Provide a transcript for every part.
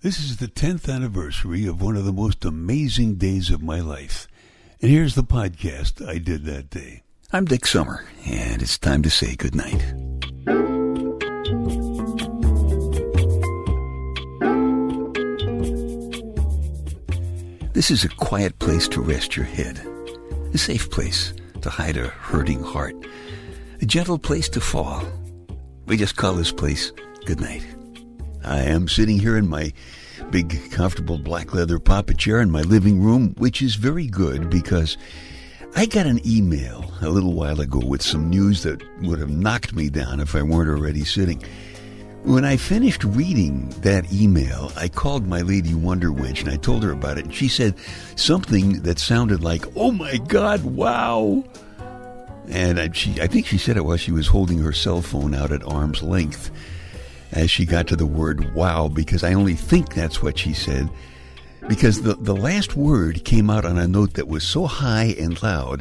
This is the 10th anniversary of one of the most amazing days of my life. And here's the podcast I did that day. I'm Dick Summer, and it's time to say goodnight. This is a quiet place to rest your head, a safe place to hide a hurting heart, a gentle place to fall. We just call this place goodnight. I am sitting here in my big, comfortable black leather papa chair in my living room, which is very good because I got an email a little while ago with some news that would have knocked me down if I weren't already sitting. When I finished reading that email, I called my lady Wonder Wench and I told her about it, and she said something that sounded like, "Oh my God, wow!" And I, she, I think she said it while she was holding her cell phone out at arm's length as she got to the word wow, because I only think that's what she said. Because the, the last word came out on a note that was so high and loud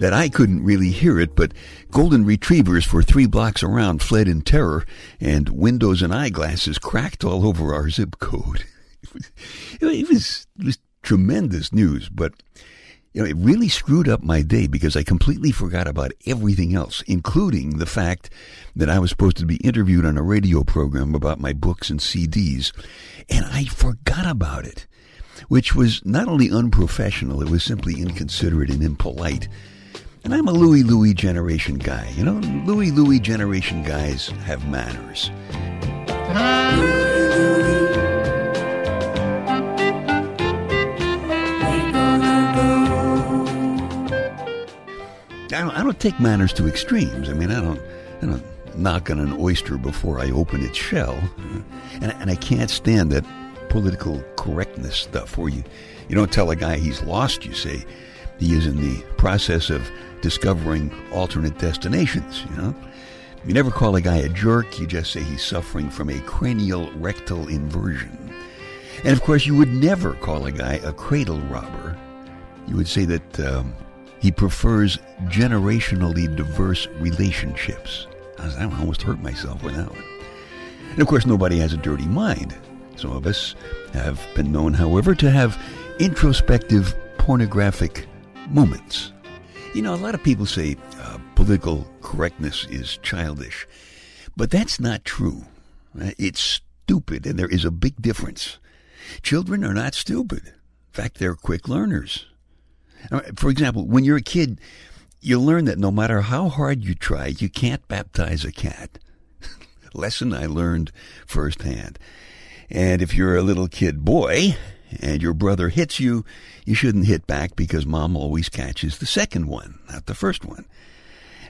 that I couldn't really hear it, but golden retrievers for three blocks around fled in terror, and windows and eyeglasses cracked all over our zip code. It was, it was, it was tremendous news, but you know, it really screwed up my day because I completely forgot about everything else, including the fact that I was supposed to be interviewed on a radio program about my books and CDs. And I forgot about it, which was not only unprofessional, it was simply inconsiderate and impolite. And I'm a Louie Louie generation guy. You know, Louie Louie generation guys have manners. I don't take manners to extremes. I mean, I don't, I don't knock on an oyster before I open its shell, and and I can't stand that political correctness stuff where you you don't tell a guy he's lost. You say he is in the process of discovering alternate destinations. You know, you never call a guy a jerk. You just say he's suffering from a cranial rectal inversion. And of course, you would never call a guy a cradle robber. You would say that um, he prefers generationally diverse relationships. I, almost hurt myself with that one. And of course, nobody has a dirty mind. Some of us have been known, however, to have introspective pornographic moments. You know, a lot of people say uh, political correctness is childish, but that's not true. Uh, It's stupid, and there is a big difference. Children are not stupid. In fact, they're quick learners. For example, when you're a kid, you learn that no matter how hard you try, you can't baptize a cat. Lesson I learned firsthand. And if you're a little kid boy and your brother hits you, you shouldn't hit back because mom always catches the second one, not the first one.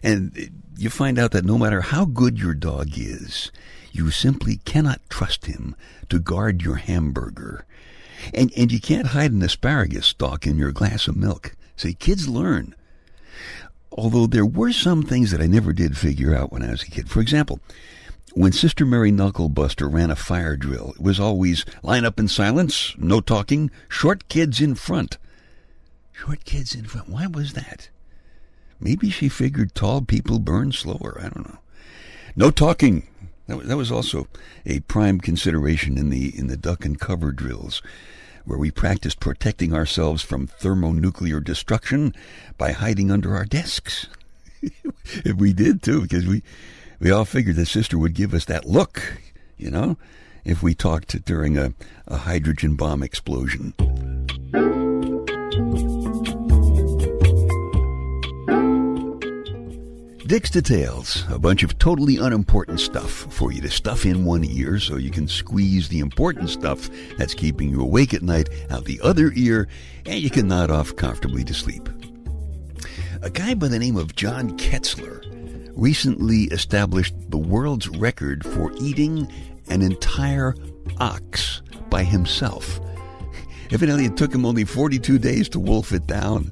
And you find out that no matter how good your dog is, you simply cannot trust him to guard your hamburger. And, and you can't hide an asparagus stalk in your glass of milk. See, kids learn. Although there were some things that I never did figure out when I was a kid. For example, when Sister Mary Knucklebuster ran a fire drill, it was always line up in silence, no talking, short kids in front. Short kids in front. Why was that? Maybe she figured tall people burn slower. I don't know. No talking. That was, also a prime consideration in the in the duck and cover drills, where we practiced protecting ourselves from thermonuclear destruction by hiding under our desks. we did too, because we we all figured that sister would give us that look, you know, if we talked during a, a hydrogen bomb explosion. Dick's Details, a bunch of totally unimportant stuff for you to stuff in one ear so you can squeeze the important stuff that's keeping you awake at night out the other ear and you can nod off comfortably to sleep. A guy by the name of John Ketzler recently established the world's record for eating an entire ox by himself. Evidently, it took him only 42 days to wolf it down.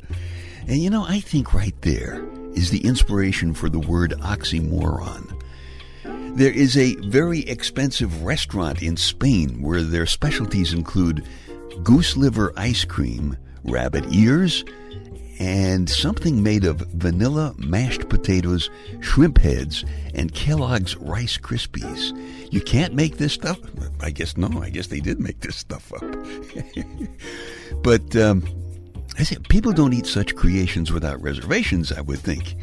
And you know, I think right there is the inspiration for the word oxymoron. There is a very expensive restaurant in Spain where their specialties include goose liver ice cream, rabbit ears, and something made of vanilla mashed potatoes, shrimp heads, and Kellogg's Rice Krispies. You can't make this stuff? I guess no. I guess they did make this stuff up. but um, I said, people don't eat such creations without reservations, I would think.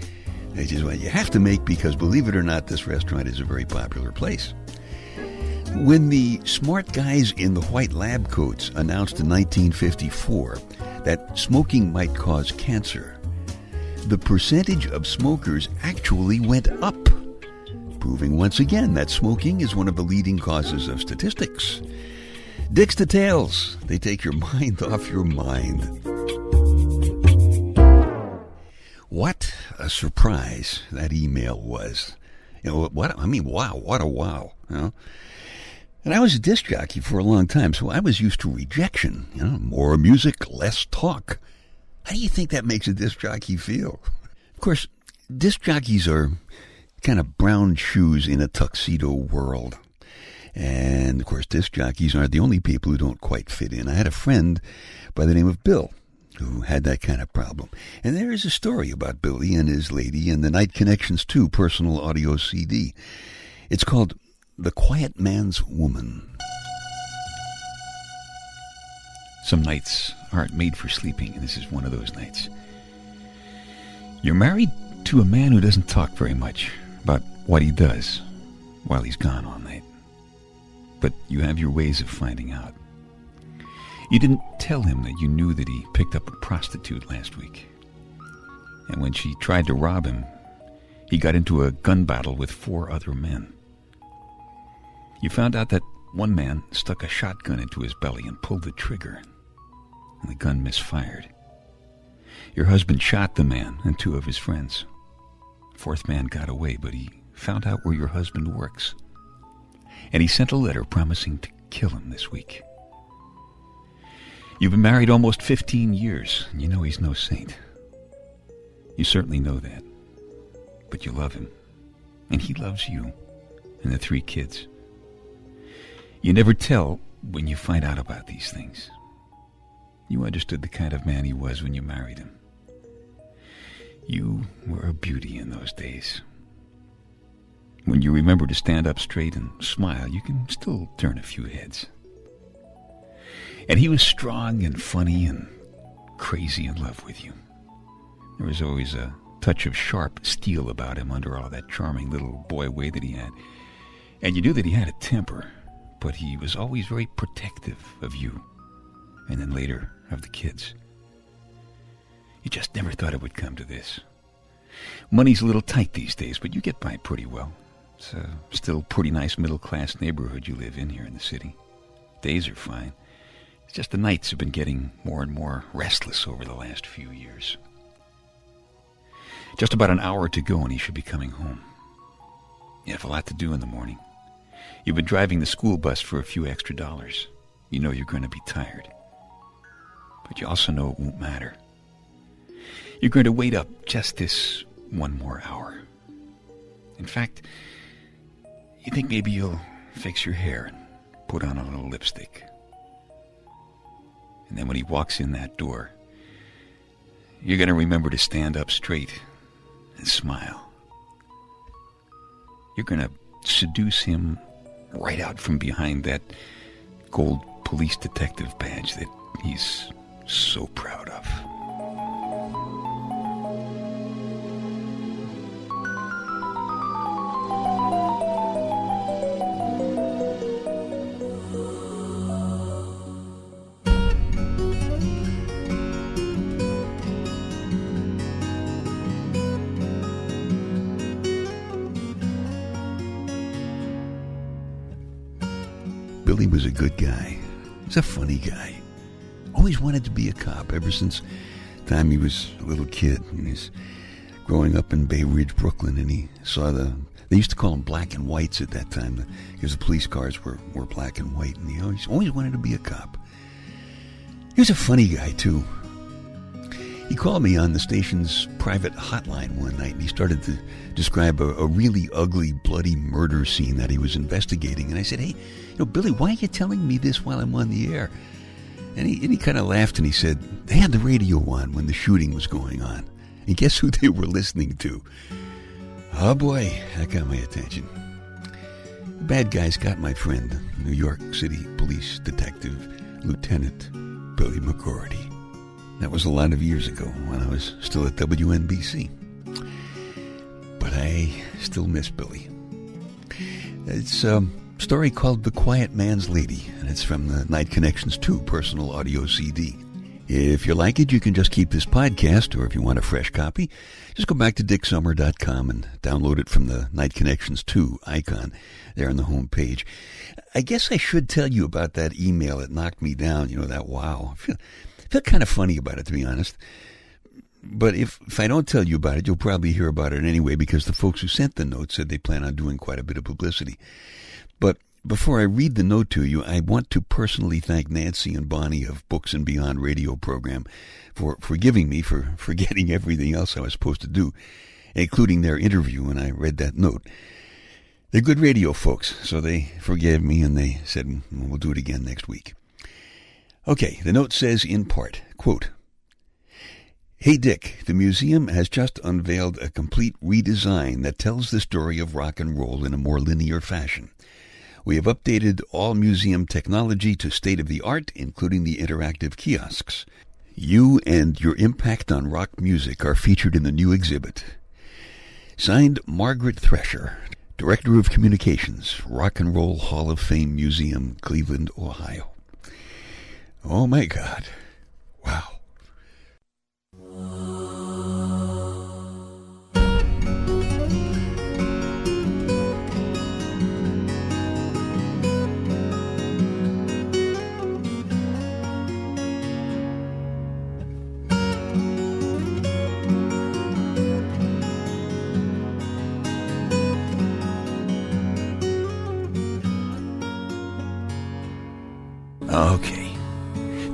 They just well, you have to make because, believe it or not, this restaurant is a very popular place. When the smart guys in the white lab coats announced in 1954 that smoking might cause cancer, the percentage of smokers actually went up, proving once again that smoking is one of the leading causes of statistics. Dick's details, they take your mind off your mind. What a surprise that email was. You know, what I mean, wow, what a wow. You know? And I was a disc jockey for a long time, so I was used to rejection. You know, more music, less talk. How do you think that makes a disc jockey feel? Of course, disc jockeys are kind of brown shoes in a tuxedo world. And of course, disc jockeys aren't the only people who don't quite fit in. I had a friend by the name of Bill who had that kind of problem. And there is a story about Billy and his lady in the Night Connections 2 personal audio CD. It's called The Quiet Man's Woman. Some nights aren't made for sleeping, and this is one of those nights. You're married to a man who doesn't talk very much about what he does while he's gone all night. But you have your ways of finding out. You didn't tell him that you knew that he picked up a prostitute last week. And when she tried to rob him, he got into a gun battle with four other men. You found out that one man stuck a shotgun into his belly and pulled the trigger, and the gun misfired. Your husband shot the man and two of his friends. Fourth man got away, but he found out where your husband works. And he sent a letter promising to kill him this week. You've been married almost 15 years, and you know he's no saint. You certainly know that. But you love him, and he loves you, and the three kids. You never tell when you find out about these things. You understood the kind of man he was when you married him. You were a beauty in those days. When you remember to stand up straight and smile, you can still turn a few heads. And he was strong and funny and crazy in love with you. There was always a touch of sharp steel about him under all that charming little boy way that he had. And you knew that he had a temper, but he was always very protective of you, and then later of the kids. You just never thought it would come to this. Money's a little tight these days, but you get by pretty well. It's a still pretty nice middle class neighborhood you live in here in the city. Days are fine. It's just the nights have been getting more and more restless over the last few years. Just about an hour to go and he should be coming home. You have a lot to do in the morning. You've been driving the school bus for a few extra dollars. You know you're going to be tired. But you also know it won't matter. You're going to wait up just this one more hour. In fact, you think maybe you'll fix your hair and put on a little lipstick. And then when he walks in that door, you're going to remember to stand up straight and smile. You're going to seduce him right out from behind that gold police detective badge that he's so proud of. Billy was a good guy. He's a funny guy. Always wanted to be a cop ever since time he was a little kid. And he's growing up in Bay Ridge, Brooklyn, and he saw the. They used to call them black and whites at that time because the police cars were, were black and white, and he always, always wanted to be a cop. He was a funny guy, too. He called me on the station's private hotline one night and he started to describe a, a, really ugly, bloody murder scene that he was investigating. And I said, Hey, you know, Billy, why are you telling me this while I'm on the air? And he, and he kind of laughed and he said, They had the radio on when the shooting was going on. And guess who they were listening to? Oh boy, that got my attention. The bad guys got my friend, New York City Police Detective Lieutenant Billy McGorty. That was a lot of years ago when I was still at WNBC. But I still miss Billy. It's a story called The Quiet Man's Lady, and it's from the Night Connections 2 personal audio CD. If you like it, you can just keep this podcast, or if you want a fresh copy, just go back to dicksummer.com and download it from the Night Connections 2 icon there on the home page. I guess I should tell you about that email that knocked me down, you know, that wow. Feel kind of funny about it, to be honest. But if, if I don't tell you about it, you'll probably hear about it anyway because the folks who sent the note said they plan on doing quite a bit of publicity. But before I read the note to you, I want to personally thank Nancy and Bonnie of Books and Beyond radio program for forgiving me for forgetting everything else I was supposed to do, including their interview when I read that note. They're good radio folks, so they forgave me and they said we'll do it again next week. Okay, the note says in part, quote, Hey Dick, the museum has just unveiled a complete redesign that tells the story of rock and roll in a more linear fashion. We have updated all museum technology to state of the art, including the interactive kiosks. You and your impact on rock music are featured in the new exhibit. Signed Margaret Thresher, Director of Communications, Rock and Roll Hall of Fame Museum, Cleveland, Ohio. Oh my God. Wow. Okay,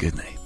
Good night.